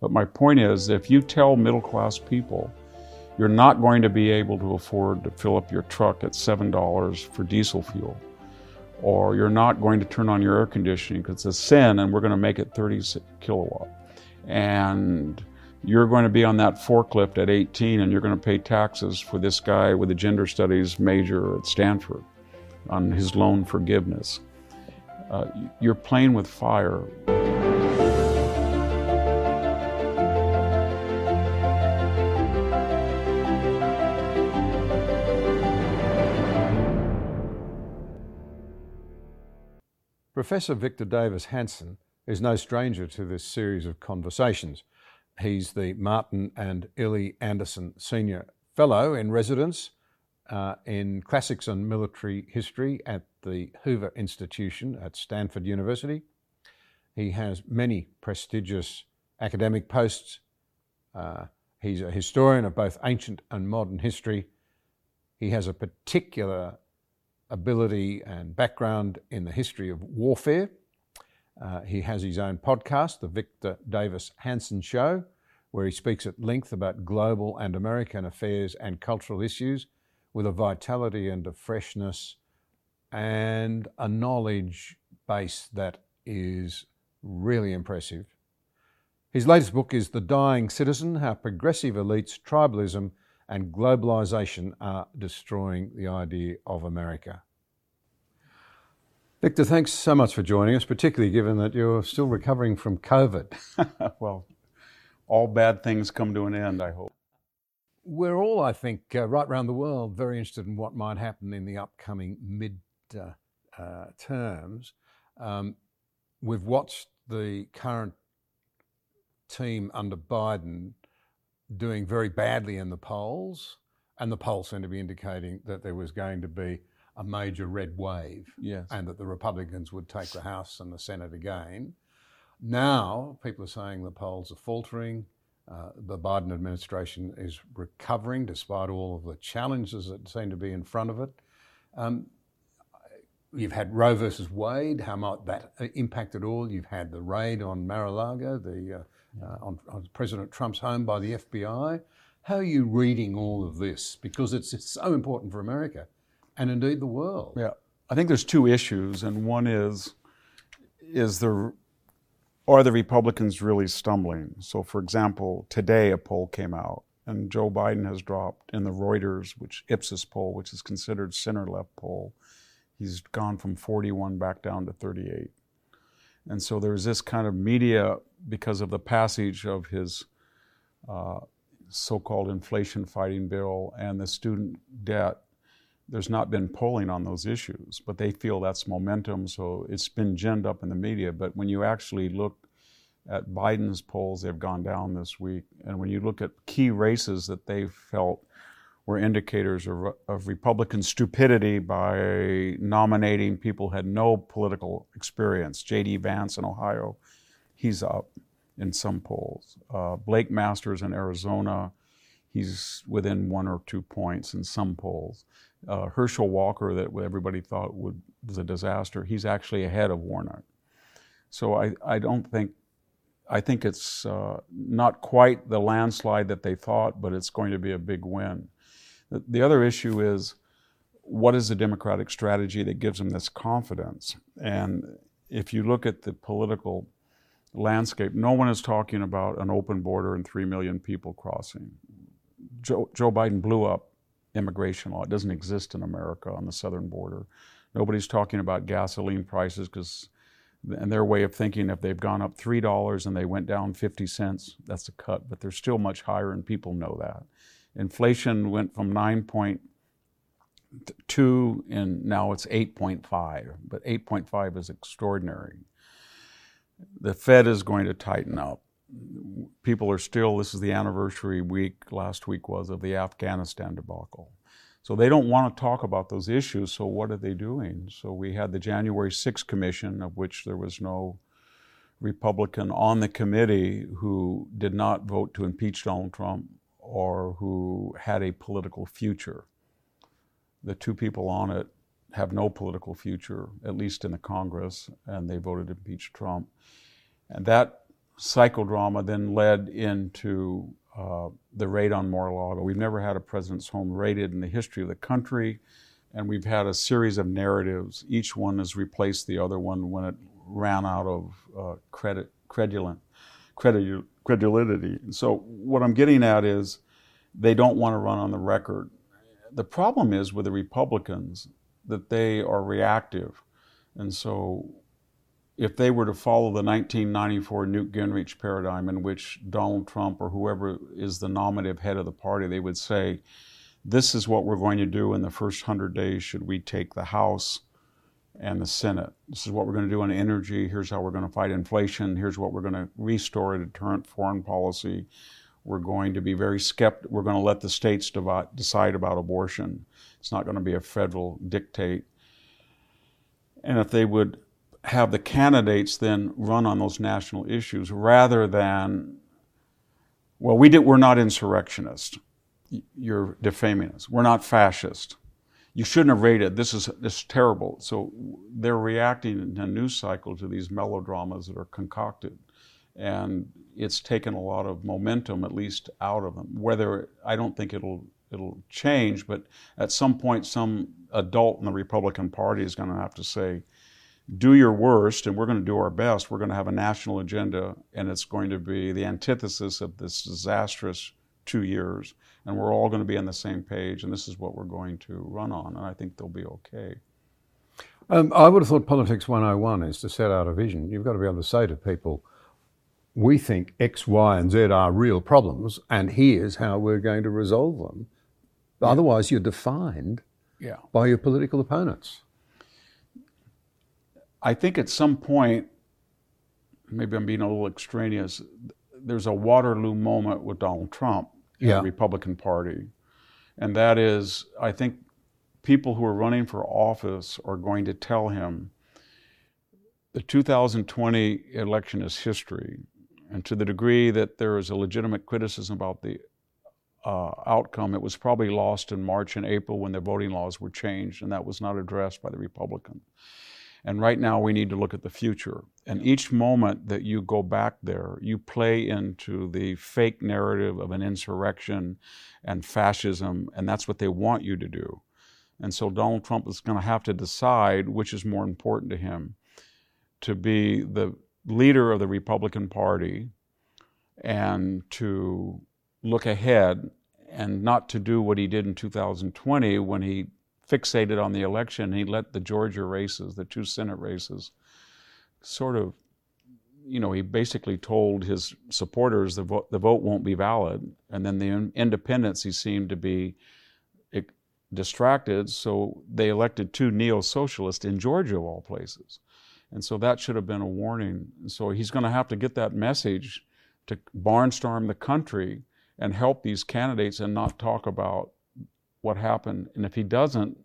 But my point is, if you tell middle class people you're not going to be able to afford to fill up your truck at $7 for diesel fuel, or you're not going to turn on your air conditioning because it's a sin and we're going to make it 30 kilowatt, and you're going to be on that forklift at 18 and you're going to pay taxes for this guy with a gender studies major at Stanford on his loan forgiveness. Uh, you're playing with fire. Professor Victor Davis Hanson is no stranger to this series of conversations. He's the Martin and Illie Anderson Senior Fellow in Residence uh, in Classics and Military History at the Hoover Institution at Stanford University. He has many prestigious academic posts. Uh, he's a historian of both ancient and modern history. He has a particular ability and background in the history of warfare. Uh, he has his own podcast, The Victor Davis Hanson Show, where he speaks at length about global and American affairs and cultural issues with a vitality and a freshness and a knowledge base that is really impressive. His latest book is The Dying Citizen How Progressive Elites, Tribalism, and Globalisation Are Destroying the Idea of America. Victor, thanks so much for joining us, particularly given that you're still recovering from COVID. well, all bad things come to an end, I hope. We're all, I think, uh, right around the world, very interested in what might happen in the upcoming mid uh, uh, terms. Um, we've watched the current team under Biden doing very badly in the polls, and the polls seem to be indicating that there was going to be a major red wave yes. and that the Republicans would take the House and the Senate again. Now, people are saying the polls are faltering. Uh, the Biden administration is recovering despite all of the challenges that seem to be in front of it. Um, you've had Roe versus Wade. How might that impact at all? You've had the raid on Mar-a-Lago, the uh, uh, on, on, President Trump's home by the FBI. How are you reading all of this? Because it's, it's so important for America and indeed the world. Yeah, I think there's two issues, and one is is the are the Republicans really stumbling? So, for example, today a poll came out, and Joe Biden has dropped in the Reuters, which Ipsos poll, which is considered center left poll. He's gone from 41 back down to 38. And so there's this kind of media because of the passage of his uh, so called inflation fighting bill and the student debt. There's not been polling on those issues, but they feel that's momentum, so it's been ginned up in the media. But when you actually look at Biden's polls, they've gone down this week. And when you look at key races that they felt were indicators of, of Republican stupidity by nominating people who had no political experience, J.D. Vance in Ohio, he's up in some polls. Uh, Blake Masters in Arizona, he's within one or two points in some polls. Uh, Herschel Walker, that everybody thought would, was a disaster, he's actually ahead of Warnock. So I, I don't think I think it's uh, not quite the landslide that they thought, but it's going to be a big win. The, the other issue is what is the Democratic strategy that gives them this confidence? And if you look at the political landscape, no one is talking about an open border and 3 million people crossing. Joe, Joe Biden blew up immigration law. It doesn't exist in America on the southern border. Nobody's talking about gasoline prices because and their way of thinking if they've gone up $3 and they went down 50 cents that's a cut but they're still much higher and people know that inflation went from 9.2 and now it's 8.5 but 8.5 is extraordinary. The fed is going to tighten up. People are still this is the anniversary week last week was of the afghanistan debacle. So they don't want to talk about those issues, so what are they doing? So we had the January 6th commission, of which there was no Republican on the committee who did not vote to impeach Donald Trump or who had a political future. The two people on it have no political future, at least in the Congress, and they voted to impeach Trump. And that psychodrama then led into uh, the raid on Mar-a-Lago. We've never had a president's home raided in the history of the country, and we've had a series of narratives. Each one has replaced the other one when it ran out of uh, credit, credulent, credul- credulity. So what I'm getting at is they don't want to run on the record. The problem is with the Republicans that they are reactive. And so if they were to follow the 1994 Newt Gingrich paradigm in which Donald Trump or whoever is the nominative head of the party, they would say, this is what we're going to do in the first 100 days should we take the House and the Senate. This is what we're going to do on energy. Here's how we're going to fight inflation. Here's what we're going to restore a deterrent foreign policy. We're going to be very skeptical. We're going to let the states decide about abortion. It's not going to be a federal dictate. And if they would have the candidates then run on those national issues rather than, well, we did, we're not insurrectionists. You're defaming us. We're not fascist. You shouldn't have rated This is, this is terrible. So they're reacting in a news cycle to these melodramas that are concocted. And it's taken a lot of momentum, at least, out of them. Whether I don't think it'll it'll change, but at some point, some adult in the Republican Party is going to have to say, do your worst, and we're going to do our best. We're going to have a national agenda, and it's going to be the antithesis of this disastrous two years. And we're all going to be on the same page, and this is what we're going to run on. And I think they'll be okay. Um, I would have thought Politics 101 is to set out a vision. You've got to be able to say to people, we think X, Y, and Z are real problems, and here's how we're going to resolve them. Yeah. Otherwise, you're defined yeah. by your political opponents. I think at some point, maybe I'm being a little extraneous, there's a Waterloo moment with Donald Trump yeah. the Republican Party. And that is, I think people who are running for office are going to tell him the 2020 election is history. And to the degree that there is a legitimate criticism about the uh, outcome, it was probably lost in March and April when the voting laws were changed, and that was not addressed by the Republicans. And right now, we need to look at the future. And each moment that you go back there, you play into the fake narrative of an insurrection and fascism, and that's what they want you to do. And so Donald Trump is going to have to decide which is more important to him to be the leader of the Republican Party and to look ahead and not to do what he did in 2020 when he fixated on the election. He let the Georgia races, the two Senate races, sort of, you know, he basically told his supporters the vote, the vote won't be valid. And then the independents, he seemed to be eh, distracted, so they elected two neo socialists in Georgia, of all places. And so that should have been a warning. So he's going to have to get that message to barnstorm the country and help these candidates and not talk about what happened. And if he doesn't,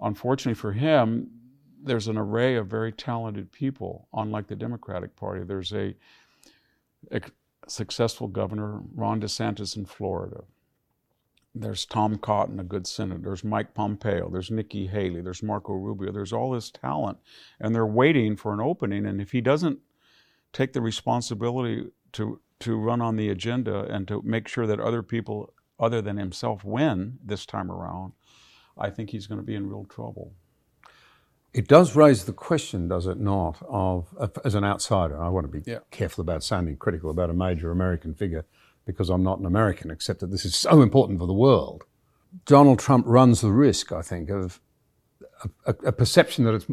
unfortunately for him, there's an array of very talented people, unlike the Democratic Party. There's a, a successful governor, Ron DeSantis in Florida. There's Tom Cotton, a good senator. There's Mike Pompeo. There's Nikki Haley. There's Marco Rubio. There's all this talent. And they're waiting for an opening. And if he doesn't take the responsibility to, to run on the agenda and to make sure that other people other than himself win this time around, I think he's going to be in real trouble. It does raise the question, does it not, of as an outsider, I want to be yeah. careful about sounding critical about a major American figure because I'm not an American, except that this is so important for the world. Donald Trump runs the risk, I think, of a, a perception that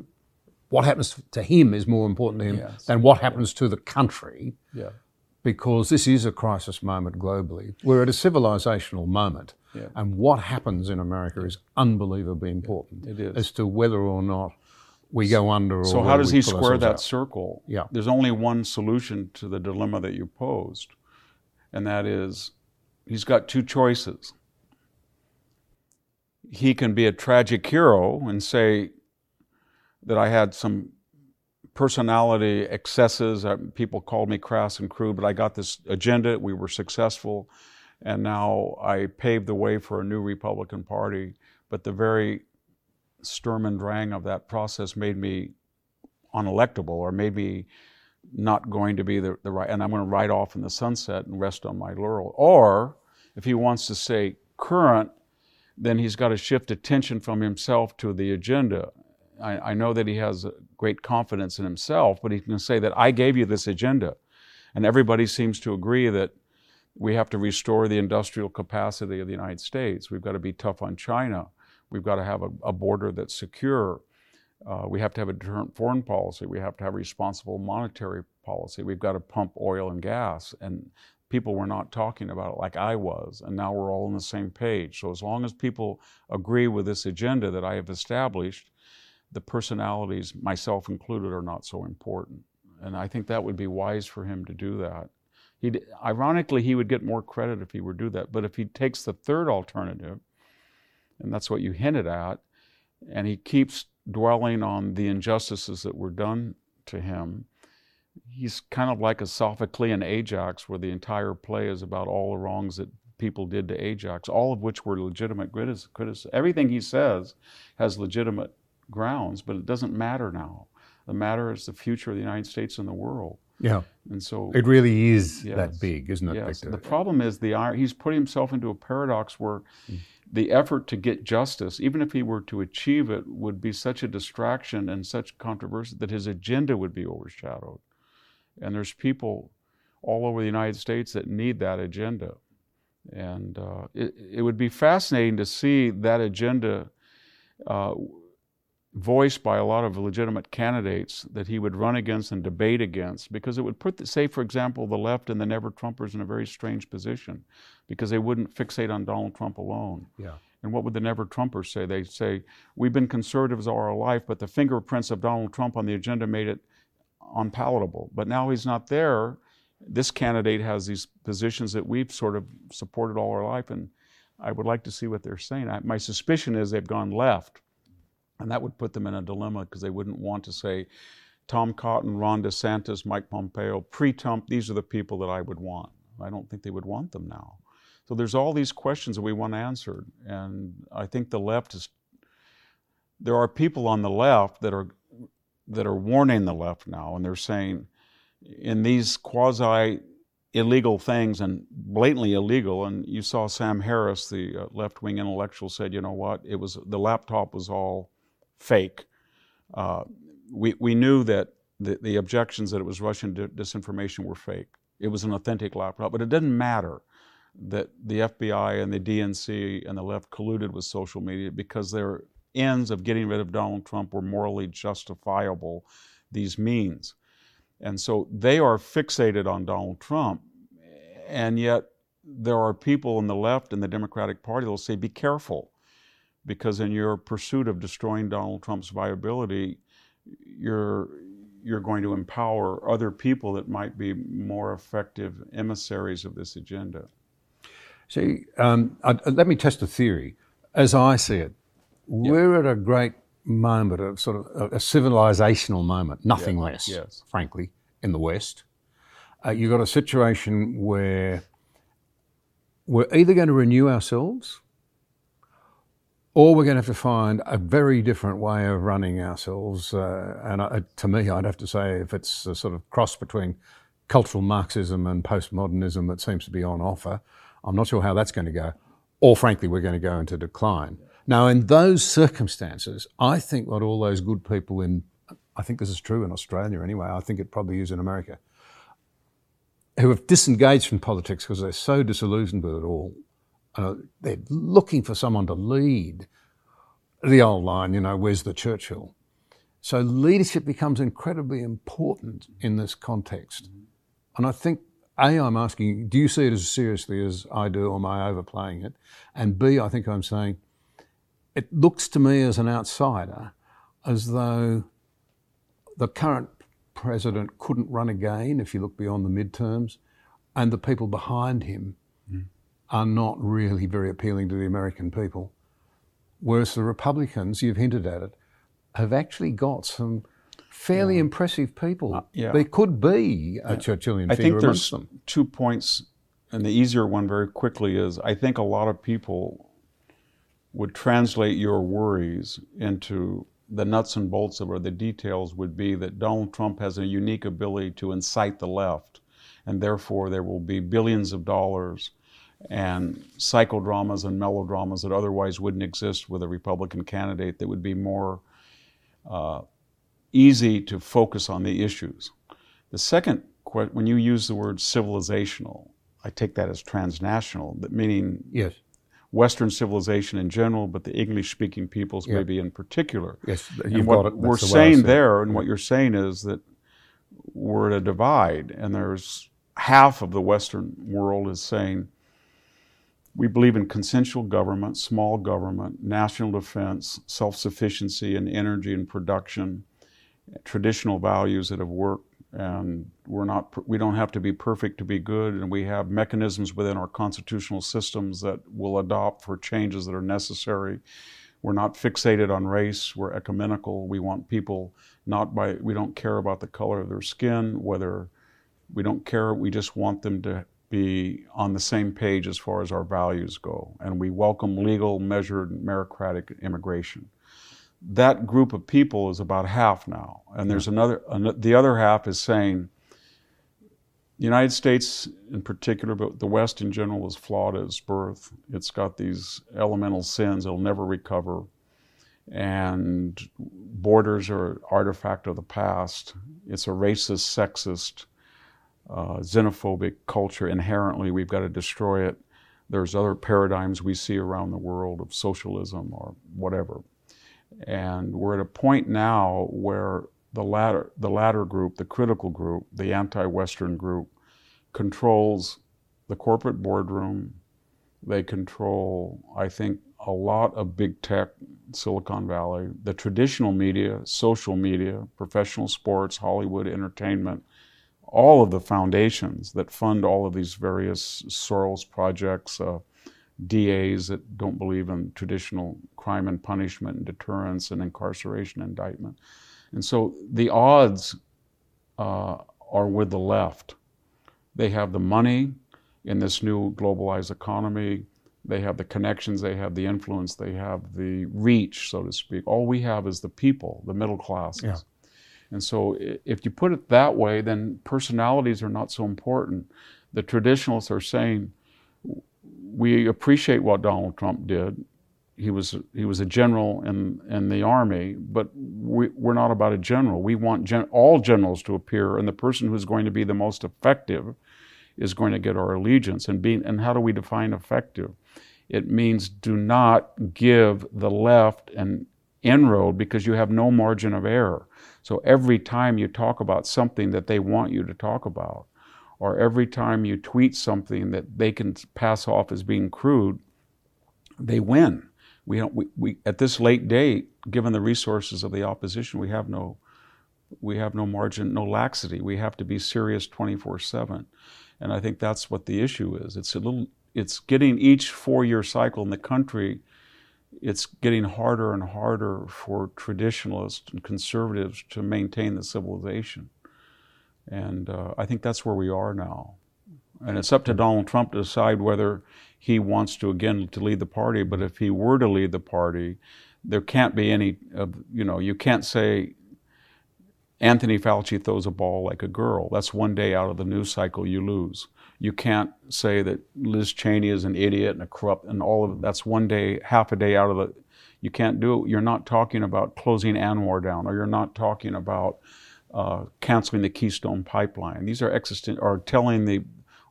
what happens to him is more important to him yes. than what happens to the country. Yeah because this is a crisis moment globally. We're at a civilizational moment. Yeah. And what happens in America is unbelievably important it is. as to whether or not we go under. Or So how does he square that out. circle? Yeah. There's only one solution to the dilemma that you posed, and that is he's got two choices. He can be a tragic hero and say that I had some personality excesses. Uh, people called me crass and crude, but I got this agenda. We were successful, and now I paved the way for a new Republican Party. But the very Sturm and Drang of that process made me unelectable or made me not going to be the, the right, and I'm going to ride off in the sunset and rest on my laurel. Or if he wants to say current, then he's got to shift attention from himself to the agenda. I, I know that he has great confidence in himself, but he can say that I gave you this agenda. And everybody seems to agree that we have to restore the industrial capacity of the United States. We've got to be tough on China. We've got to have a, a border that's secure. Uh, we have to have a deterrent foreign policy. We have to have responsible monetary policy. We've got to pump oil and gas. And people were not talking about it like I was. And now we're all on the same page. So as long as people agree with this agenda that I have established, the personalities, myself included, are not so important. And I think that would be wise for him to do that. He'd, ironically, he would get more credit if he were to do that. But if he takes the third alternative, and that's what you hinted at, and he keeps dwelling on the injustices that were done to him, he's kind of like a Sophoclean Ajax, where the entire play is about all the wrongs that people did to Ajax, all of which were legitimate criticism. Everything he says has legitimate grounds, but it doesn't matter now. The matter is the future of the United States and the world. Yeah. And so it really is yes, that big, isn't it, yes. Victor? The problem is the he's putting himself into a paradox where mm. the effort to get justice, even if he were to achieve it, would be such a distraction and such controversy that his agenda would be overshadowed. And there's people all over the United States that need that agenda. And uh, it, it would be fascinating to see that agenda uh, voiced by a lot of legitimate candidates that he would run against and debate against because it would put, the, say, for example, the left and the never Trumpers in a very strange position because they wouldn't fixate on Donald Trump alone. Yeah. And what would the never Trumpers say? They'd say, We've been conservatives all our life, but the fingerprints of Donald Trump on the agenda made it unpalatable. But now he's not there. This candidate has these positions that we've sort of supported all our life, and I would like to see what they're saying. I, my suspicion is they've gone left and that would put them in a dilemma because they wouldn't want to say, Tom Cotton, Ron DeSantis, Mike Pompeo, pre Trump, these are the people that I would want. I don't think they would want them now. So there's all these questions that we want answered. And I think the left is, there are people on the left that are, that are warning the left now, and they're saying, in these quasi illegal things and blatantly illegal. And you saw Sam Harris, the uh, left wing intellectual, said, you know what? It was the laptop was all fake. Uh, we, we knew that the, the objections that it was Russian disinformation were fake. It was an authentic laptop, but it didn't matter that the FBI and the DNC and the left colluded with social media because their ends of getting rid of Donald Trump were morally justifiable, these means. And so they are fixated on Donald Trump, and yet there are people in the left and the Democratic Party that will say, be careful because in your pursuit of destroying Donald Trump's viability, you're you're going to empower other people that might be more effective emissaries of this agenda. See, um, I, let me test a theory. As I see it, we're at a great moment of sort of a, a civilizational moment, nothing less, yes. frankly, in the West. Uh, you've got a situation where we're either going to renew ourselves or we're going to have to find a very different way of running ourselves. Uh, and uh, to me, I'd have to say if it's a sort of cross between cultural Marxism and postmodernism that seems to be on offer, I'm not sure how that's going to go. Or frankly, we're going to go into decline. Now, in those circumstances, I think what all those good people in, I think this is true in Australia anyway, I think it probably is in America, who have disengaged from politics because they're so disillusioned with it all, uh, they're looking for someone to lead. The old line, you know, where's the Churchill? So leadership becomes incredibly important in this context. And I think, A, I'm asking, do you see it as seriously as I do, or am I overplaying it? And B, I think I'm saying, it looks to me as an outsider as though the current president couldn't run again if you look beyond the midterms, and the people behind him are not really very appealing to the American people. Whereas the Republicans, you've hinted at it, have actually got some fairly yeah. impressive people. Uh, yeah. There could be a Churchillian I figure think there's them. two points, and the easier one very quickly is I think a lot of people would translate your worries into the nuts and bolts of or the details would be that Donald Trump has a unique ability to incite the left, and therefore there will be billions of dollars and psychodramas and melodramas that otherwise wouldn't exist with a Republican candidate that would be more uh, easy to focus on the issues. The second, when you use the word civilizational, I take that as transnational, meaning yes. Western civilization in general, but the English-speaking peoples yeah. maybe in particular. Yes, and what we're the saying there, and what you're saying is that we're at a divide, and there's half of the Western world is saying we believe in consensual government, small government, national defense, self-sufficiency in energy and production, traditional values that have worked and we're not we don't have to be perfect to be good and we have mechanisms within our constitutional systems that will adopt for changes that are necessary. We're not fixated on race we're ecumenical we want people not by we don't care about the color of their skin whether we don't care we just want them to be on the same page as far as our values go and we welcome legal measured meritocratic immigration that group of people is about half now. And there's another, the other half is saying, the United States in particular, but the West in general, is flawed at its birth. It's got these elemental sins it'll never recover. And borders are an artifact of the past. It's a racist, sexist, uh, xenophobic culture. Inherently, we've got to destroy it. There's other paradigms we see around the world of socialism or whatever. And we're at a point now where the latter, the latter group, the critical group, the anti-Western group, controls the corporate boardroom. They control, I think, a lot of big tech, Silicon Valley, the traditional media, social media, professional sports, Hollywood entertainment, all of the foundations that fund all of these various Soros projects, uh, DAs that don't believe in traditional crime and punishment and deterrence and incarceration indictment. And so the odds uh, are with the left. They have the money in this new globalized economy. They have the connections, they have the influence, they have the reach, so to speak. All we have is the people, the middle classes. Yeah. And so if you put it that way, then personalities are not so important. The traditionalists are saying, we appreciate what Donald Trump did. He was he was a general in in the army, but we, we're not about a general. We want gen, all generals to appear, and the person who's going to be the most effective is going to get our allegiance. And being and how do we define effective? It means do not give the left an inroad because you have no margin of error. So every time you talk about something that they want you to talk about, or every time you tweet something that they can pass off as being crude, they win. We don't. We, we at this late date, given the resources of the opposition, we have no, we have no margin, no laxity. We have to be serious 24/7, and I think that's what the issue is. It's a little. It's getting each four-year cycle in the country. It's getting harder and harder for traditionalists and conservatives to maintain the civilization. And uh, I think that's where we are now. And it's up to Donald Trump to decide whether he wants to again to lead the party. But if he were to lead the party, there can't be any of you know you can't say Anthony Fauci throws a ball like a girl. That's one day out of the news cycle you lose. You can't say that Liz Cheney is an idiot and a corrupt and all of. That's one day, half a day out of the. You can't do it. You're not talking about closing ANWR down, or you're not talking about uh, canceling the Keystone Pipeline. These are existent, are telling the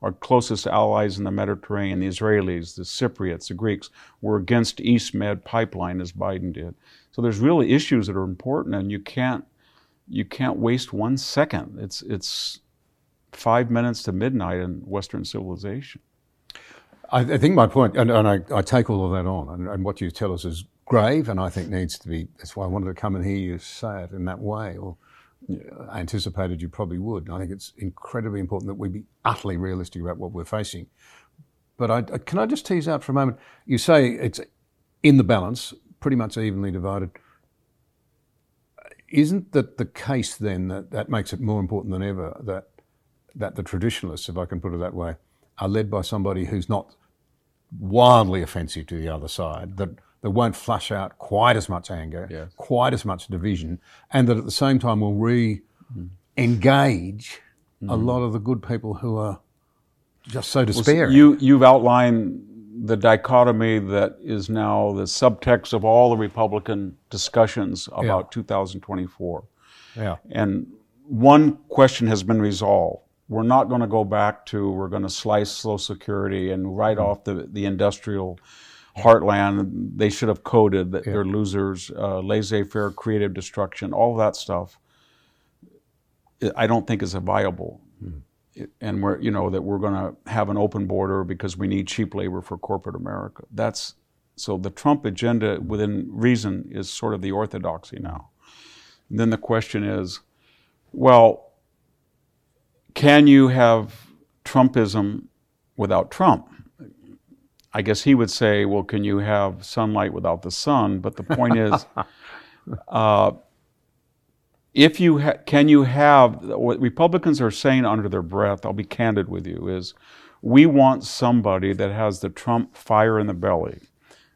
our closest allies in the Mediterranean, the Israelis, the Cypriots, the Greeks, were against East Med pipeline as Biden did. So there's really issues that are important, and you can't you can't waste one second. It's it's five minutes to midnight in Western civilization. I, I think my point, and, and I, I, take all of that on, and, and, what you tell us is grave, and I think needs to be. That's why I wanted to come and hear you say it in that way, or I anticipated you probably would. I think it's incredibly important that we be utterly realistic about what we're facing. But I, can I just tease out for a moment? You say it's in the balance, pretty much evenly divided. Isn't that the case then that that makes it more important than ever that that the traditionalists, if I can put it that way, are led by somebody who's not wildly offensive to the other side, that that won't flush out quite as much anger, Yes. quite as much division, and that at the same time will re engage a mm. lot of the good people who are just so despairing. You, you've outlined the dichotomy that is now the subtext of all the Republican discussions about 2024. yeah. And one question has been resolved. We're not going to go back to we're going to slice Social Security and write off the, the industrial heartland. They should have coded that they're losers, uh, laissez-faire, creative destruction, all that stuff. I don't think is a viable. And we're you know that we're going to have an open border because we need cheap labor for corporate America. That's so the Trump agenda within reason is sort of the orthodoxy now. And then the question is, well, can you have Trumpism without Trump? I guess he would say, well, can you have sunlight without the sun? But the point is, uh, if you ha- can you have what Republicans are saying under their breath, I'll be candid with you, is we want somebody that has the Trump fire in the belly,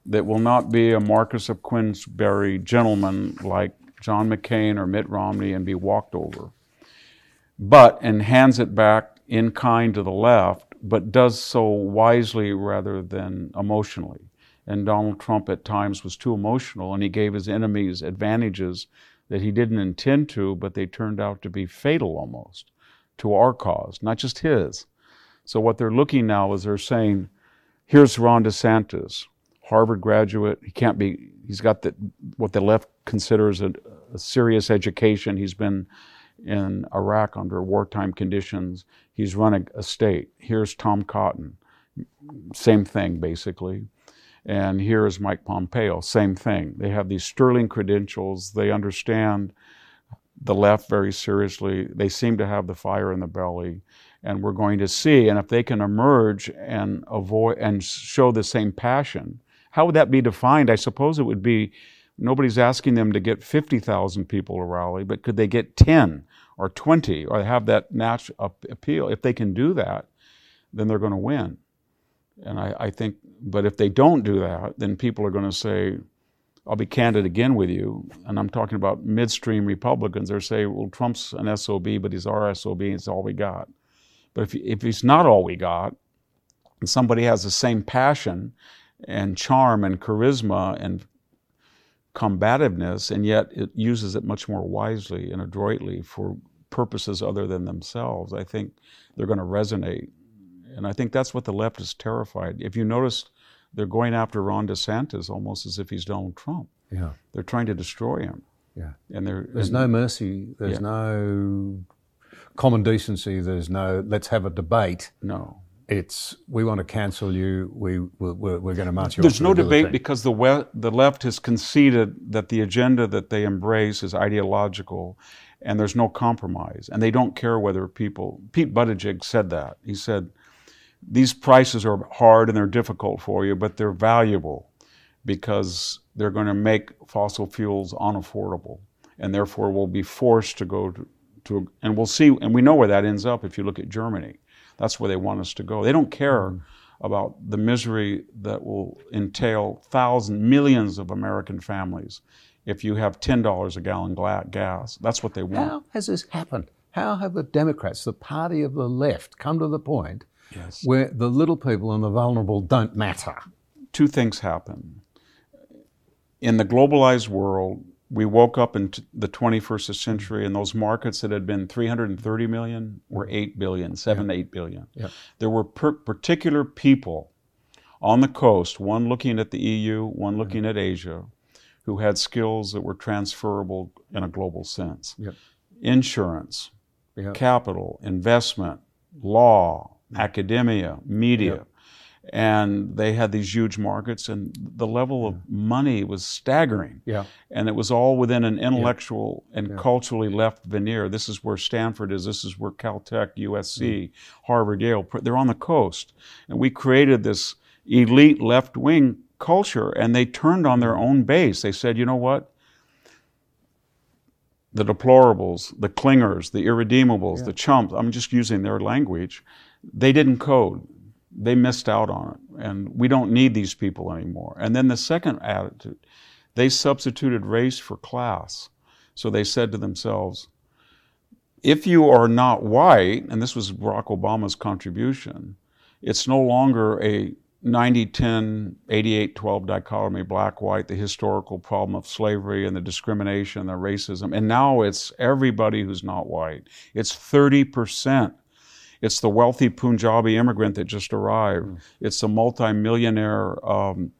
that will not be a Marquess of Queensberry gentleman like John McCain or Mitt Romney and be walked over, but and hands it back in kind to the left, but does so wisely rather than emotionally. And Donald Trump at times was too emotional, and he gave his enemies advantages that he didn't intend to, but they turned out to be fatal almost to our cause, not just his. So what they're looking now is they're saying, here's Ron DeSantis, Harvard graduate. He can't be. He's got the what the left considers a, a serious education. He's been in Iraq under wartime conditions. He's running a, state. Here's Tom Cotton, same thing basically. And here is Mike Pompeo, same thing. They have these sterling credentials. They understand the left very seriously. They seem to have the fire in the belly. And we're going to see, and if they can emerge and avoid and show the same passion, how would that be defined? I suppose it would be nobody's asking them to get 50,000 people to rally, but could they get 10 or 20 or have that natural appeal? If they can do that, then they're going to win. And I, I think, but if they don't do that, then people are going to say, I'll be candid again with you, and I'm talking about midstream Republicans. They're saying, well, Trump's an SOB, but he's our SOB, and it's all we got. But if, if he's not all we got, and somebody has the same passion and charm and charisma and combativeness, and yet it uses it much more wisely and adroitly for purposes other than themselves, I think they're going to resonate. And I think that's what the left is terrified. If you notice, they're going after Ron DeSantis almost as if he's Donald Trump. Yeah. They're trying to destroy him. Yeah. And There's and- no mercy. There's Yeah. no common decency. There's no let's have a debate. no. It's we want to cancel you. We we're, we're, going to march you. There's no debate guillotine. because the we- the left has conceded that the agenda that they embrace is ideological, and there's no compromise. And they don't care whether people. Pete Buttigieg said that. He said, "These prices are hard and they're difficult for you, but they're valuable because they're going to make fossil fuels unaffordable, and therefore we'll be forced to go to, to and we'll see. And we know where that ends up if you look at Germany. That's where they want us to go. They don't care mm-hmm. about the misery that will entail thousands, millions of American families if you have $10 a gallon gas. That's what they want. How has this happened? How have the Democrats, the party of the left, come to the point Yes. where the little people and the vulnerable don't matter? Two things happen. In the globalized world, we woke up in t- the 21st century and those markets that had been 330 million were 8 billion, 7 8 billion. Yeah. There were per- particular people on the coast, one looking at the EU, one looking at Asia, who had skills that were transferable in a global sense. Insurance, Yeah. capital, investment, law, academia, media. And they had these huge markets, and the level of money was staggering. Yeah. And it was all within an intellectual and culturally left veneer. This is where Stanford is. This is where Caltech, USC, mm. Harvard, Yale. They're on the coast. And we created this elite left wing culture, and they turned on their own base. They said, you know what? The deplorables, the clingers, the irredeemables, the chumps, I'm just using their language, they didn't code. They missed out on it, and we don't need these people anymore. And then the second attitude, they substituted race for class. So they said to themselves, if you are not white, and this was Barack Obama's contribution, it's no longer a 90 10, 88 12 dichotomy, black white, the historical problem of slavery and the discrimination, the racism. And now it's everybody who's not white. It's 30%. It's the wealthy Punjabi immigrant that just arrived. Mm. It's the multimillionaire um,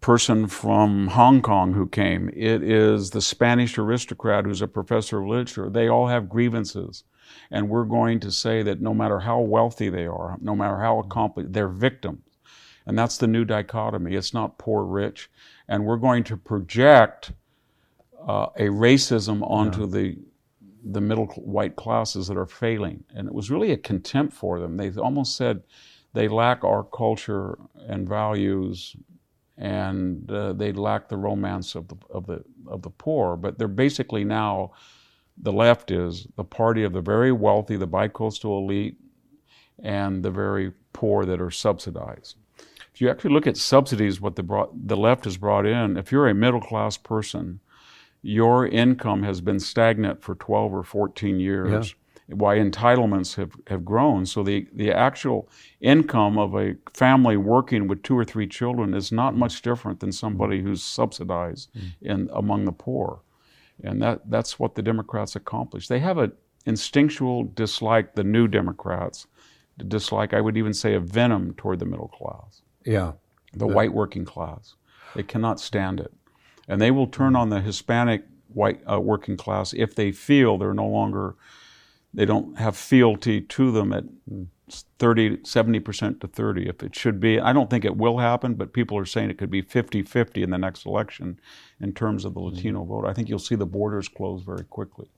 person from Hong Kong who came. It is the Spanish aristocrat who's a professor of literature. They all have grievances. And we're going to say that no matter how wealthy they are, no matter how accomplished, they're victims. And that's the new dichotomy. It's not poor, rich. And we're going to project uh, a racism onto yeah. the the middle white classes that are failing. And it was really a contempt for them. They almost said they lack our culture and values and uh, they lack the romance of the, of, the, of the poor. But they're basically now the left is the party of the very wealthy, the bicoastal elite, and the very poor that are subsidized. If you actually look at subsidies, what the, brought, the left has brought in, if you're a middle class person, your income has been stagnant for 12 or 14 years. Yeah. Why entitlements have, have grown. So the, the actual income of a family working with two or three children is not much different than somebody who's subsidized mm. in among the poor. And that, that's what the Democrats accomplished. They have an instinctual dislike, the new Democrats, dislike, I would even say, a venom toward the middle class. Yeah. The yeah. white working class. They cannot stand it. And they will turn on the Hispanic white uh, working class if they feel they're no longer, they don't have fealty to them at 30, 70% to 30 if it should be. I don't think it will happen, but people are saying it could be 50 50 in the next election in terms of the mm-hmm. Latino mm-hmm. vote. I think you'll see the borders close very quickly.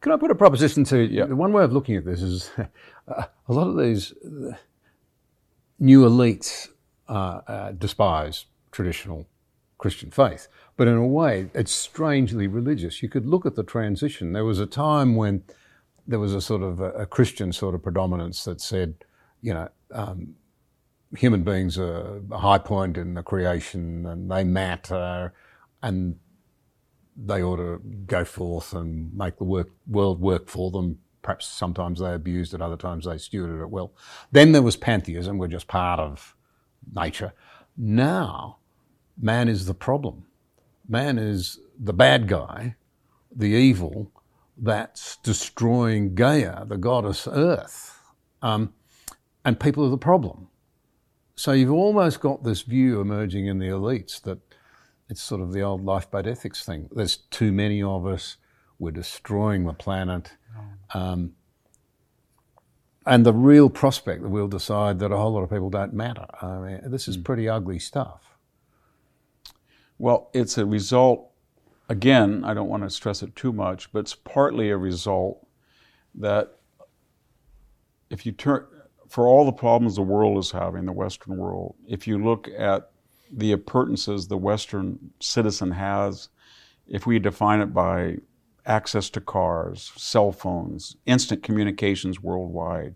Can I put a proposition to you? Yeah. One way of looking at this is uh, a lot of these uh, new elites uh, uh, despise traditional Christian faith, but in a way, it's strangely religious. You could look at the transition. There was a time when there was a sort of a, a Christian sort of predominance that said, you know, um, human beings are a high point in the creation and they matter and they ought to go forth and make the work, world work for them. Perhaps sometimes they abused it, other times they stewarded it well. Then there was pantheism, we're just part of nature. Now, man is the problem. Man is the bad guy, the evil, that's destroying Gaia, the goddess Earth. Um, and people are the problem. So you've almost got this view emerging in the elites that it's sort of the old lifeboat ethics thing. There's too many of us. We're destroying the planet. Um, and the real prospect that we'll decide that a whole lot of people don't matter. I mean, this is hmm. pretty ugly stuff. Well, it's a result again, I don't want to stress it too much, but it's partly a result that if you turn, for all the problems the world is having, the Western world, if you look at the appurtenances the Western citizen has, if we define it by access to cars, cell phones, instant communications worldwide,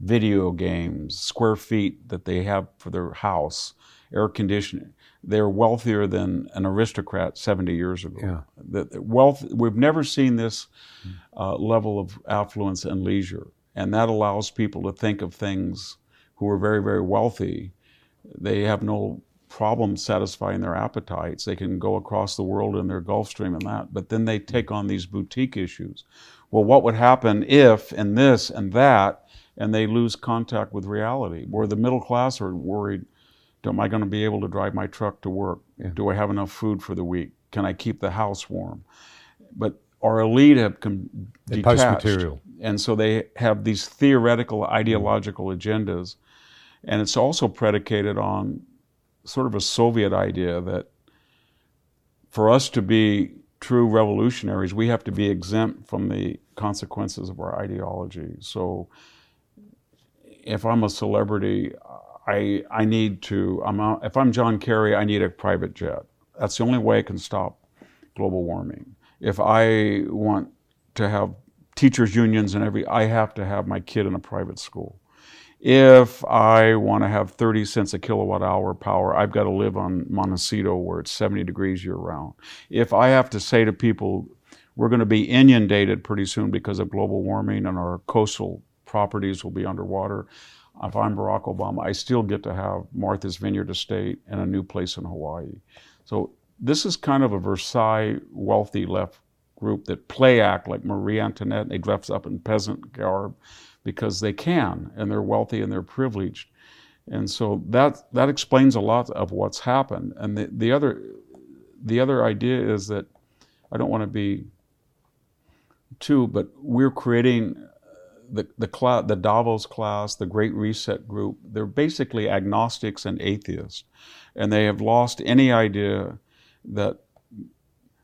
video games, square feet that they have for their house, air conditioning, they're wealthier than an aristocrat 70 years ago. Yeah. The, wealth, we've never seen this uh, level of affluence and leisure. And that allows people to think of things who are very, very wealthy. They have no problem satisfying their appetites. They can go across the world in their Gulfstream and that, but then they take on these boutique issues. Well, what would happen if and this and that, and they lose contact with reality? Where the middle class are worried Am I going to be able to drive my truck to work? Yeah. Do I have enough food for the week? Can I keep the house warm? But our elite have com- detached, material. and so they have these theoretical, ideological agendas, and it's also predicated on sort of a Soviet idea that for us to be true revolutionaries, we have to be exempt from the consequences of our ideology. So if I'm a celebrity, I, I need to, I'm a, if I'm John Kerry, I need a private jet. That's the only way I can stop global warming. If I want to have teachers' unions and every, I have to have my kid in a private school. if I want to have 30 cents a kilowatt hour power, I've got to live on Montecito where it's 70 degrees year round. If I have to say to people, we're going to be inundated pretty soon because of global warming and our coastal properties will be underwater. If I'm Barack Obama, I still get to have Martha's Vineyard Estate and a new place in Hawaii. So this is kind of a Versailles wealthy left group that play act like Marie Antoinette. And They dress up in peasant garb because they can and they're wealthy and they're privileged. And so that that explains a lot of what's happened. And the, the other the other idea is that I don't want to be too, but we're creating the the, the Davos class, the Great Reset group. They're basically agnostics and atheists, and they have lost any idea that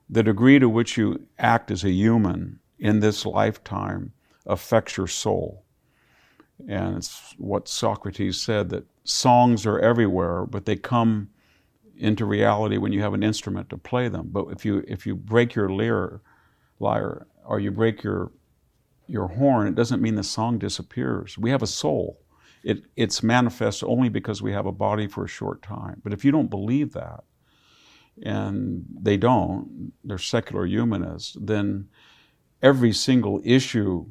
the degree to which you act as a human in this lifetime affects your soul. And it's what Socrates said that songs are everywhere, but they come into reality when you have an instrument to play them. But if you if you break your lyre, lyre or you break your your horn, it doesn't mean the song disappears. We have a soul. It it's manifest only because we have a body for a short time. But if you don't believe that, and they don't, they're secular humanists, then every single issue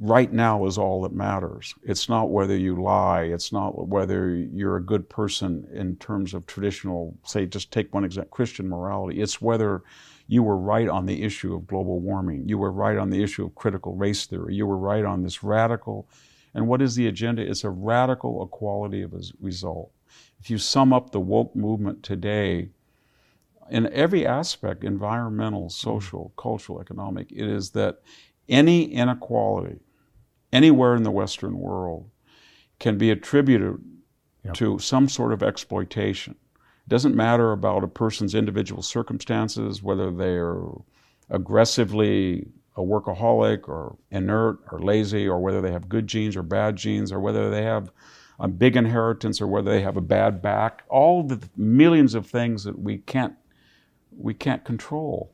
right now is all that matters. It's not whether you lie, it's not whether you're a good person in terms of traditional, say, just take one example, Christian morality. It's whether you were right on the issue of global warming, you were right on the issue of critical race theory, you were right on this radical. And what is the agenda? It's a radical equality of a result. If you sum up the woke movement today, in every aspect environmental, mm-hmm. social, cultural, economic it is that any inequality anywhere in the Western world can be attributed yep. to some sort of exploitation. Doesn't matter about a person's individual circumstances, whether they're aggressively a workaholic or inert or lazy, or whether they have good genes or bad genes, or whether they have a big inheritance or whether they have a bad back. All the millions of things that we can't we can't control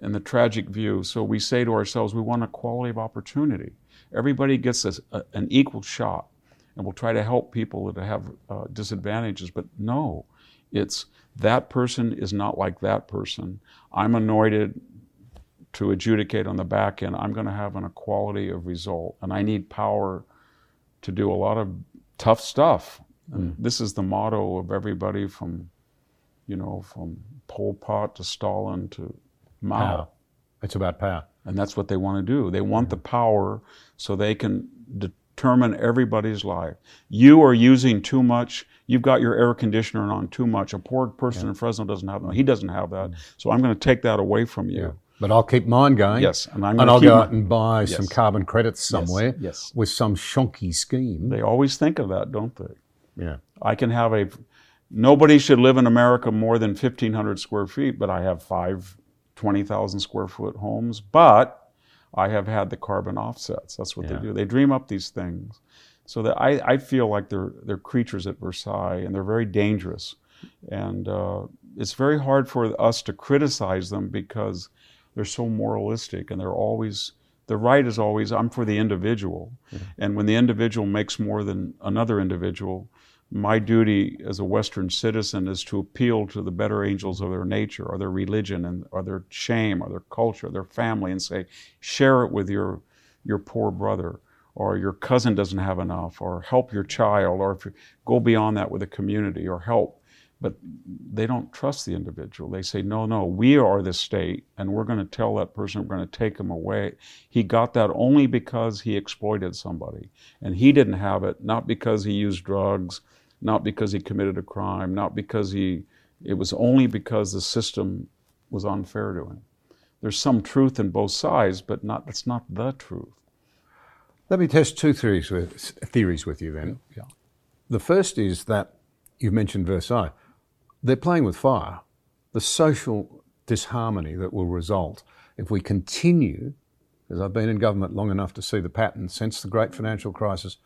in the tragic view. So we say to ourselves, we want equality of opportunity. Everybody gets a, a, an equal shot, and we'll try to help people that have uh, disadvantages. But no, it's that person is not like that person. I'm anointed to adjudicate on the back end. I'm going to have an equality of result, and I need power to do a lot of tough stuff. Mm. This is the motto of everybody from, you know, from Pol Pot to Stalin to Mao. Power. It's about power. And that's what they want to do. They want the power so they can determine everybody's life. You are using too much. You've got your air conditioner on too much. A poor person yeah. in Fresno doesn't have that. He doesn't have that. Mm-hmm. So I'm going to take that away from you. Yeah. But I'll keep mine going. Yes, and, I'm and I'll go out and buy yes. some carbon credits somewhere. Yes. yes. With some shonky scheme. They always think of that, don't they? Yeah. I can have a. Nobody should live in America more than 1,500 square feet, but I have five 20,000 square foot homes, but I have had the carbon offsets. That's what yeah. they do. They dream up these things. So that I, I feel like they're, they're creatures at Versailles and they're very dangerous. And uh, it's very hard for us to criticize them because they're so moralistic and they're always, the right is always, I'm for the individual. Yeah. And when the individual makes more than another individual, my duty as a Western citizen is to appeal to the better angels of their nature or their religion and or their shame or their culture, their family, and say, share it with your your poor brother or your cousin doesn't have enough or help your child or if you go beyond that with a community or help. But they don't trust the individual. They say, no, no, we are the state and we're going to tell that person we're going to take him away. He got that only because he exploited somebody. And he didn't have it, not because he used drugs, not because he committed a crime, not because he, it was only because the system was unfair to him. There's some truth in both sides, but not, that's not the truth. Let me test two theories with, theories with you then. Yeah. The first is that you've mentioned Versailles. They're playing with fire. The social disharmony that will result if we continue, because I've been in government long enough to see the pattern since the great financial crisis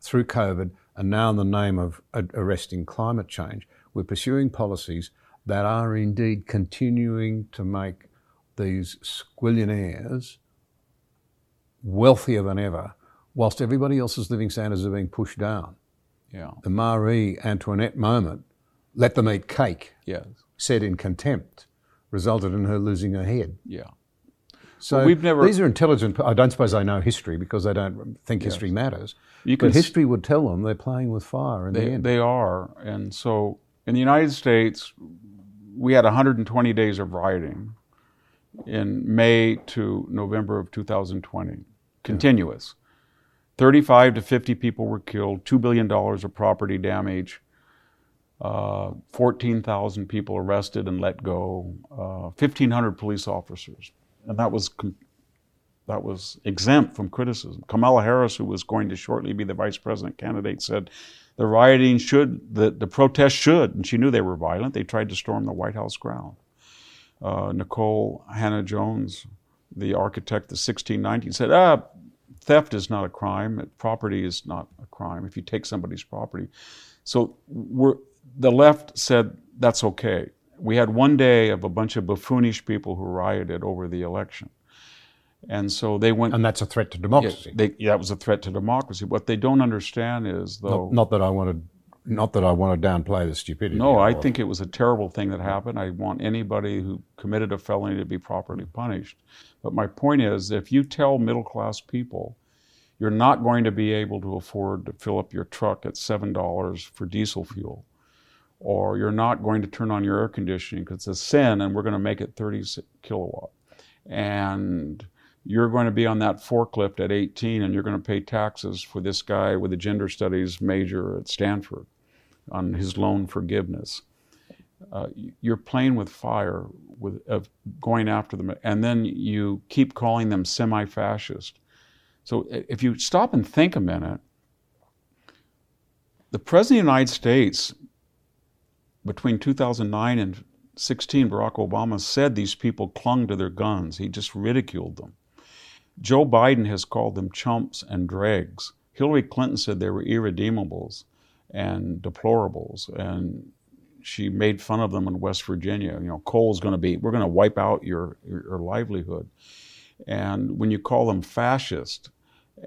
through COVID, and now in the name of arresting climate change, we're pursuing policies that are indeed continuing to make these squillionaires wealthier than ever whilst everybody else's living standards are being pushed down, Yeah. the Marie Antoinette moment, let them eat cake, Yes. said in contempt, resulted in her losing her head. Yeah. So we've never- these are intelligent. I don't suppose they know history because they don't think history matters. You but history would tell them they're playing with fire in the end. they are. And so in the United States, we had 120 days of rioting in May to November of 2020, continuous. 35 to 50 people were killed, $2 billion of property damage, uh, 14,000 people arrested and let go, uh, 1,500 police officers. And that was that was exempt from criticism. Kamala Harris, who was going to shortly be the vice president candidate, said the rioting should, the, the protests should, and she knew they were violent. They tried to storm the White House ground. Uh, Nicole Hannah Jones, the architect of 1619, said, ah, theft is not a crime. Property is not a crime if you take somebody's property. So we're, the left said that's okay. We had one day of a bunch of buffoonish people who rioted over the election. And so they went. and that's a threat to yeah, democracy. they, yeah, that was a threat to democracy. What they don't understand is, though. not, not that I want to, not that I want to downplay the stupidity. No, I think it was a terrible thing that happened. I want anybody who committed a felony to be properly punished. But my point is if you tell middle class people you're not going to be able to afford to fill up your truck at $7 for diesel fuel, or you're not going to turn on your air conditioning because it's a sin and we're going to make it 30 kilowatt, and you're going to be on that forklift at 18 and you're going to pay taxes for this guy with a gender studies major at Stanford on his loan forgiveness. Uh, you're playing with fire, with of going after them, and then you keep calling them semi-fascist. So if you stop and think a minute, the president of the United States, between 2009 and 16, Barack Obama said these people clung to their guns. He just ridiculed them. Joe Biden has called them chumps and dregs. Hillary Clinton said they were irredeemables and deplorables, and she made fun of them in West Virginia. You know, coal's going to be, we're going to wipe out your, your, your livelihood. And when you call them fascist,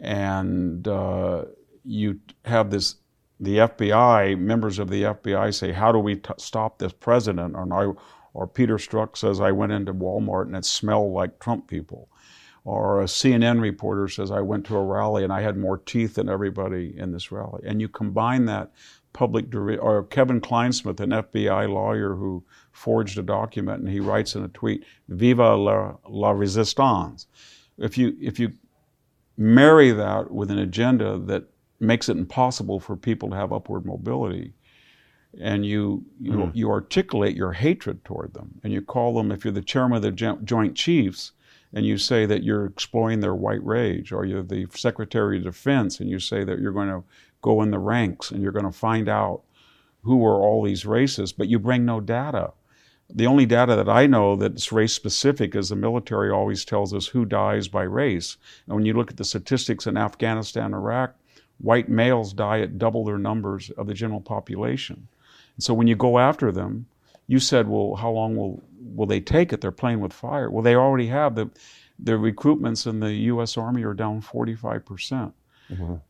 and uh, you have this, the FBI, members of the FBI say, how do we t- stop this president? Or, or Peter Strzok says, I went into Walmart and it smelled like Trump people. Or a CNN reporter says, I went to a rally and I had more teeth than everybody in this rally. And you combine that public, deri- or Kevin Clinesmith, an FBI lawyer who forged a document, and he writes in a tweet, Viva la, la resistance. If you, if you marry that with an agenda that makes it impossible for people to have upward mobility, and you you, hmm. you articulate your hatred toward them, and you call them, if you're the chairman of the Joint Chiefs, and you say that you're exploring their white rage, or you're the Secretary of Defense, and you say that you're going to go in the ranks and you're going to find out who are all these races, but you bring no data. The only data that I know that's race specific is the military always tells us who dies by race. And when you look at the statistics in Afghanistan, Iraq, white males die at double their numbers of the general population. And so when you go after them, you said, well, how long will, will they take it? They're playing with fire. Well, they already have. The, the recruitments in the U.S. Army are down 45 percent.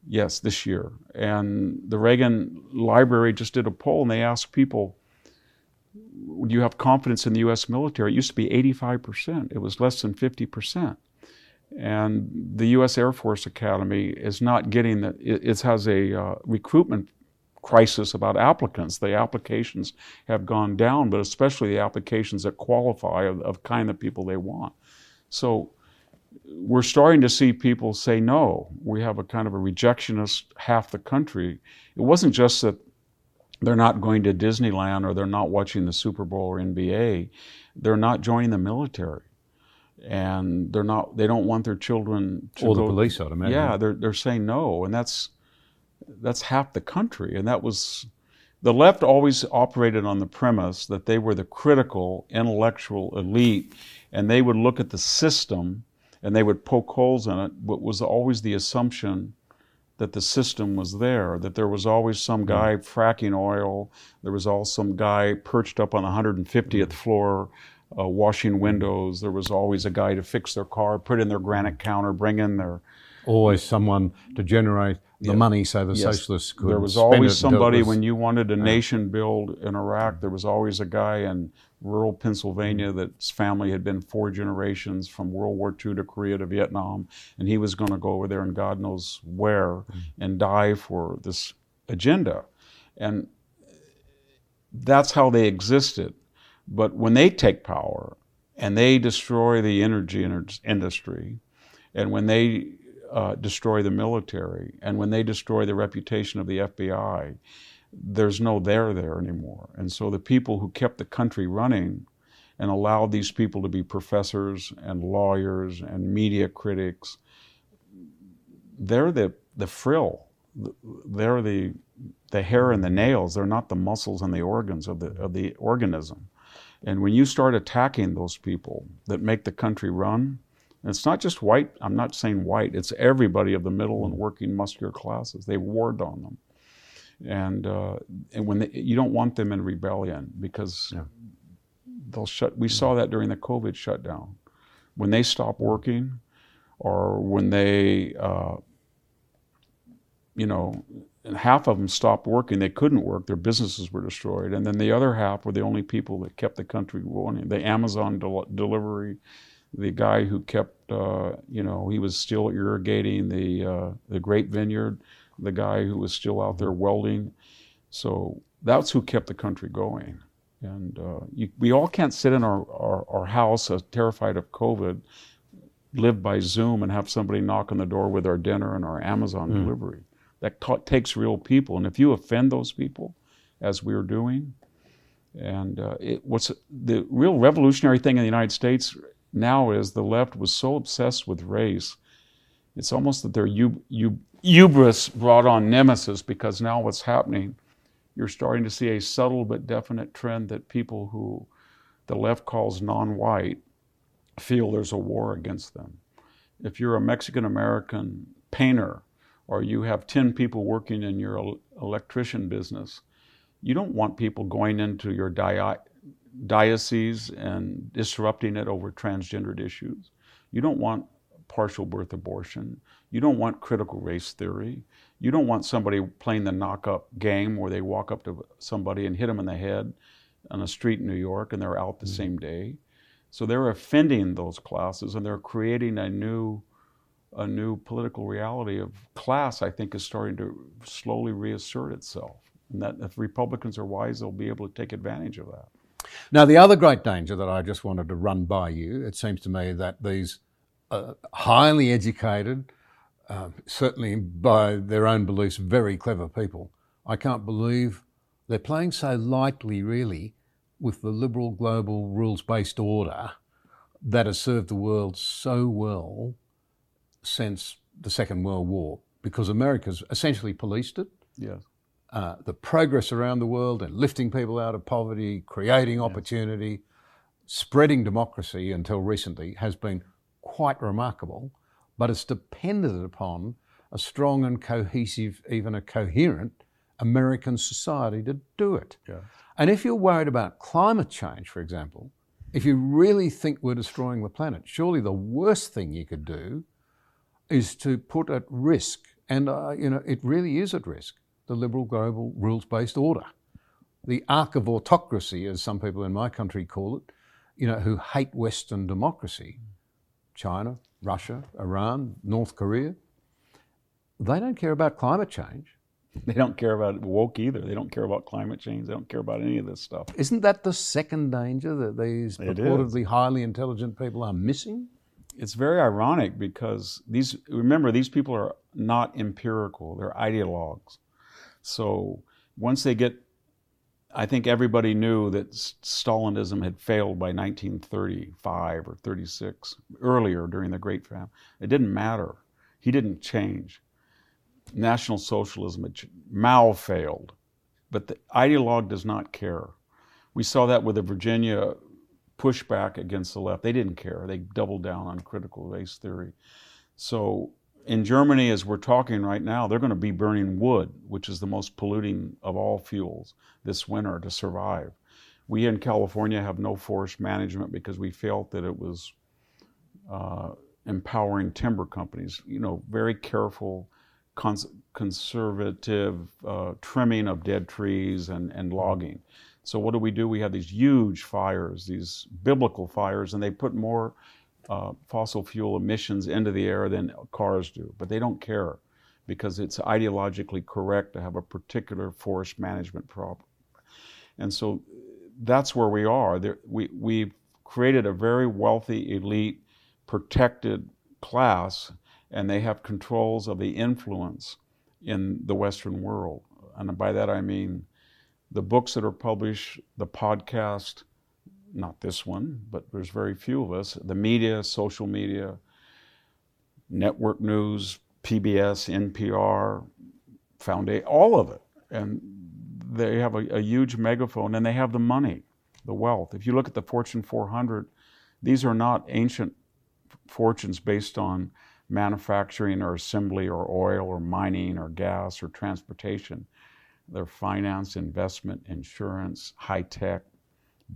Yes, this year. And the Reagan Library just did a poll and they asked people, do you have confidence in the U.S. military? It used to be 85%. It was less than 50%. And the U.S. Air Force Academy is not getting that. It, it has a uh, recruitment crisis about applicants. The applications have gone down, but especially the applications that qualify of, of kind of people they want. So we're starting to see people say no. We have a kind of a rejectionist half the country. It wasn't just that they're not going to Disneyland or they're not watching the Super Bowl or NBA. They're not joining the military. And they're not they don't want their children to Or the go- police, I'd imagine. Yeah, they're they're saying no. And that's that's half the country. And that was the left always operated on the premise that they were the critical intellectual elite and they would look at the system and they would poke holes in it, but was always the assumption that the system was there, that there was always some hmm. guy fracking oil, there was always some guy perched up on the 150th hmm. floor uh, washing hmm. windows, there was always a guy to fix their car, put in their granite counter, bring in their always someone to generate the money so the Yes. socialists could There was always somebody when you wanted a nation build in Iraq. There was always a guy in rural Pennsylvania mm. that's family had been four generations from World War II to Korea to Vietnam, and he was going to go over there and God knows where mm. and die for this agenda, and that's how they existed. But when they take power and they destroy the energy industry, and when they uh, destroy the military, and when they destroy the reputation of the FBI, there's no there there anymore. And so the people who kept the country running and allowed these people to be professors and lawyers and media critics, they're the, the frill. They're the, the hair and the nails. They're not the muscles and the organs of the, of the organism. And when you start attacking those people that make the country run, and it's not just white, I'm not saying white, it's everybody of the middle and working muscular classes. They warred on them. And, uh, and when they, you don't want them in rebellion because they'll shut, we saw that during the COVID shutdown. When they stop working or when they, uh, you know, half of them stopped working. They couldn't work. Their businesses were destroyed. And then the other half were the only people that kept the country running. The Amazon del- delivery, the guy who kept, uh, you know, he was still irrigating the uh, the grape vineyard. The guy who was still out there welding. So that's who kept the country going. And uh, you, we all can't sit in our, our, our house, uh, terrified of COVID, live by Zoom and have somebody knock on the door with our dinner and our Amazon delivery. That ta- takes real people. And if you offend those people, as we're doing, and uh, it, what's the real revolutionary thing in the United States now is the left was so obsessed with race, it's almost that their u- u- hubris brought on nemesis because now what's happening, you're starting to see a subtle but definite trend that people who the left calls non-white feel there's a war against them. If you're a Mexican American painter or you have 10 people working in your el- electrician business, you don't want people going into your di- diocese and disrupting it over transgendered issues. You don't want partial birth abortion. You don't want critical race theory. You don't want somebody playing the knock up game where they walk up to somebody and hit them in the head on a street in New York and they're out the mm-hmm. same day. So they're offending those classes and they're creating a new a new political reality of class, I think, is starting to slowly reassert itself. And that if Republicans are wise, they'll be able to take advantage of that. Now, the other great danger that I just wanted to run by you, it seems to me that these uh, highly educated, uh, certainly by their own beliefs, very clever people, I can't believe they're playing so lightly, really, with the liberal global rules based order that has served the world so well since the Second World War because America's essentially policed it Yes. Uh, the progress around the world and lifting people out of poverty, creating opportunity, spreading democracy until recently has been quite remarkable, but it's depended upon a strong and cohesive, even a coherent American society to do it. Yeah. And if you're worried about climate change, for example, if you really think we're destroying the planet, surely the worst thing you could do is to put at risk, and uh, you know it really is at risk, the liberal global rules-based order, the arc of autocracy, as some people in my country call it, you know, who hate Western democracy, China, Russia, Iran, North Korea. They don't care about climate change. They don't care about woke either. They don't care about climate change. They don't care about any of this stuff. Isn't that the second danger that these It is. purportedly highly intelligent people are missing? It's very ironic because these remember these people are not empirical. They're ideologues. So once they get I think everybody knew that Stalinism had failed by 1935 or 36, earlier during the Great Famine. It didn't matter. He didn't change. National Socialism, had Mao failed, but the ideologue does not care. We saw that with the Virginia pushback against the left. They didn't care. They doubled down on critical race theory. So in Germany, as we're talking right now, they're going to be burning wood, which is the most polluting of all fuels this winter to survive. We in California have no forest management because we felt that it was uh, empowering timber companies. You know, very careful, cons- conservative uh, trimming of dead trees and, and logging. So what do we do? We have these huge fires, these biblical fires, and they put more uh, fossil fuel emissions into the air than cars do. But they don't care because it's ideologically correct to have a particular forest management problem. And so that's where we are. There, we, we've created a very wealthy, elite, protected class, and they have controls of the influence in the Western world. And by that I mean the books that are published, the podcast, not this one, but there's very few of us, the media, social media, network news, PBS, NPR, Foundation, all of it. And they have a, a, huge megaphone and they have the money, the wealth. If you look at the Fortune 400, these are not ancient fortunes based on manufacturing or assembly or oil or mining or gas or transportation. They're finance, investment, insurance, high tech,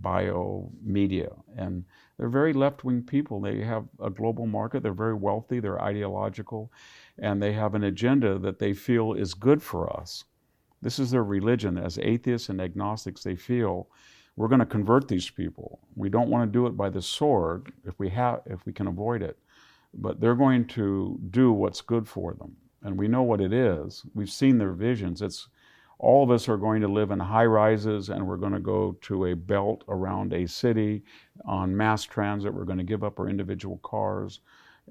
bio, media. And they're very left wing people. They have a global market, they're very wealthy, they're ideological, and they have an agenda that they feel is good for us. This is their religion. As atheists and agnostics, they feel we're going to convert these people. We don't want to do it by the sword if we have if we can avoid it. But they're going to do what's good for them. And we know what it is. We've seen their visions. It's all of us are going to live in high rises and we're going to go to a belt around a city on mass transit. We're going to give up our individual cars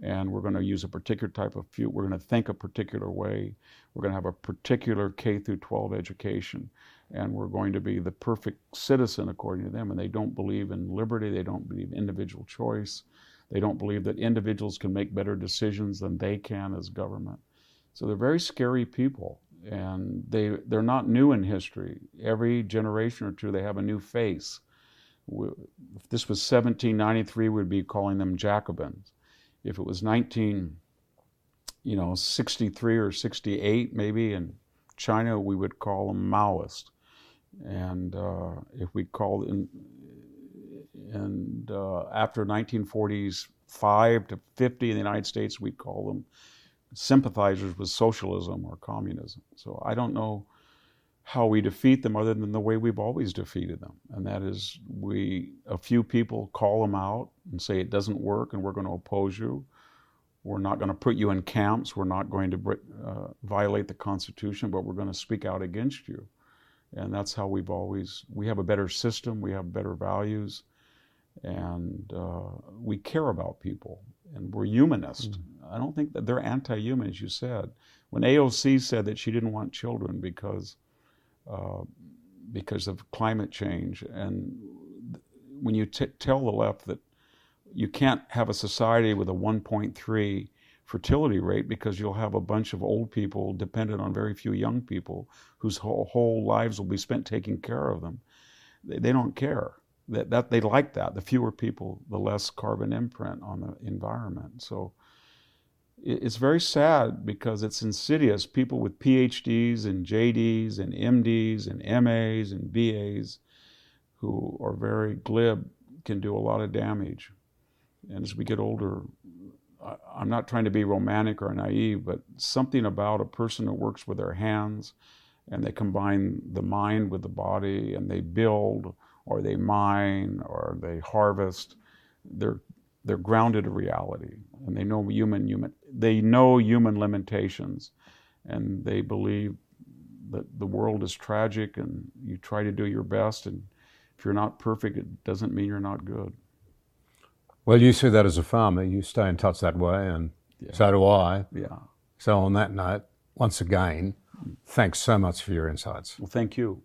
and we're going to use a particular type of fuel. We're going to think a particular way. We're going to have a particular K through 12 education and we're going to be the perfect citizen according to them. And they don't believe in liberty, they don't believe in individual choice, they don't believe that individuals can make better decisions than they can as government. So they're very scary people and they they're not new in history. Every generation or two, they have a new face. If this was 1793, we'd be calling them Jacobins. If it was 19, you know, 63 or 68, maybe in China, we would call them Maoist. And uh, if we called in, and uh, after 1940s, five to 50 in the United States, we'd call them sympathizers with socialism or communism. So I don't know how we defeat them other than the way we've always defeated them. And that is we a few people call them out and say it doesn't work and we're going to oppose you. We're not going to put you in camps. We're not going to uh, violate the Constitution, but we're going to speak out against you. And that's how we've always, we have a better system, we have better values, and uh, we care about people, and we're humanist. Mm. I don't think that they're anti-human, as you said. When AOC said that she didn't want children because uh, because of climate change, and when you t- tell the left that you can't have a society with a 1.3 fertility rate because you'll have a bunch of old people dependent on very few young people whose whole, whole lives will be spent taking care of them. They, they don't care. That, that they like that. The fewer people, the less carbon imprint on the environment. So it's very sad because it's insidious. People with PhDs and JDs and MDs and MAs and BAs who are very glib can do a lot of damage. And as we get older, I'm not trying to be romantic or naive, but something about a person who works with their hands and they combine the mind with the body and they build or they mine or they harvest, they're they're grounded in reality and they know human human they know human limitations and they believe that the world is tragic and you try to do your best and if you're not perfect it doesn't mean you're not good. Well you see that as a farmer. You stay in touch that way and yeah. so do i. Yeah. So on that note once again thanks so much for your insights. Well thank you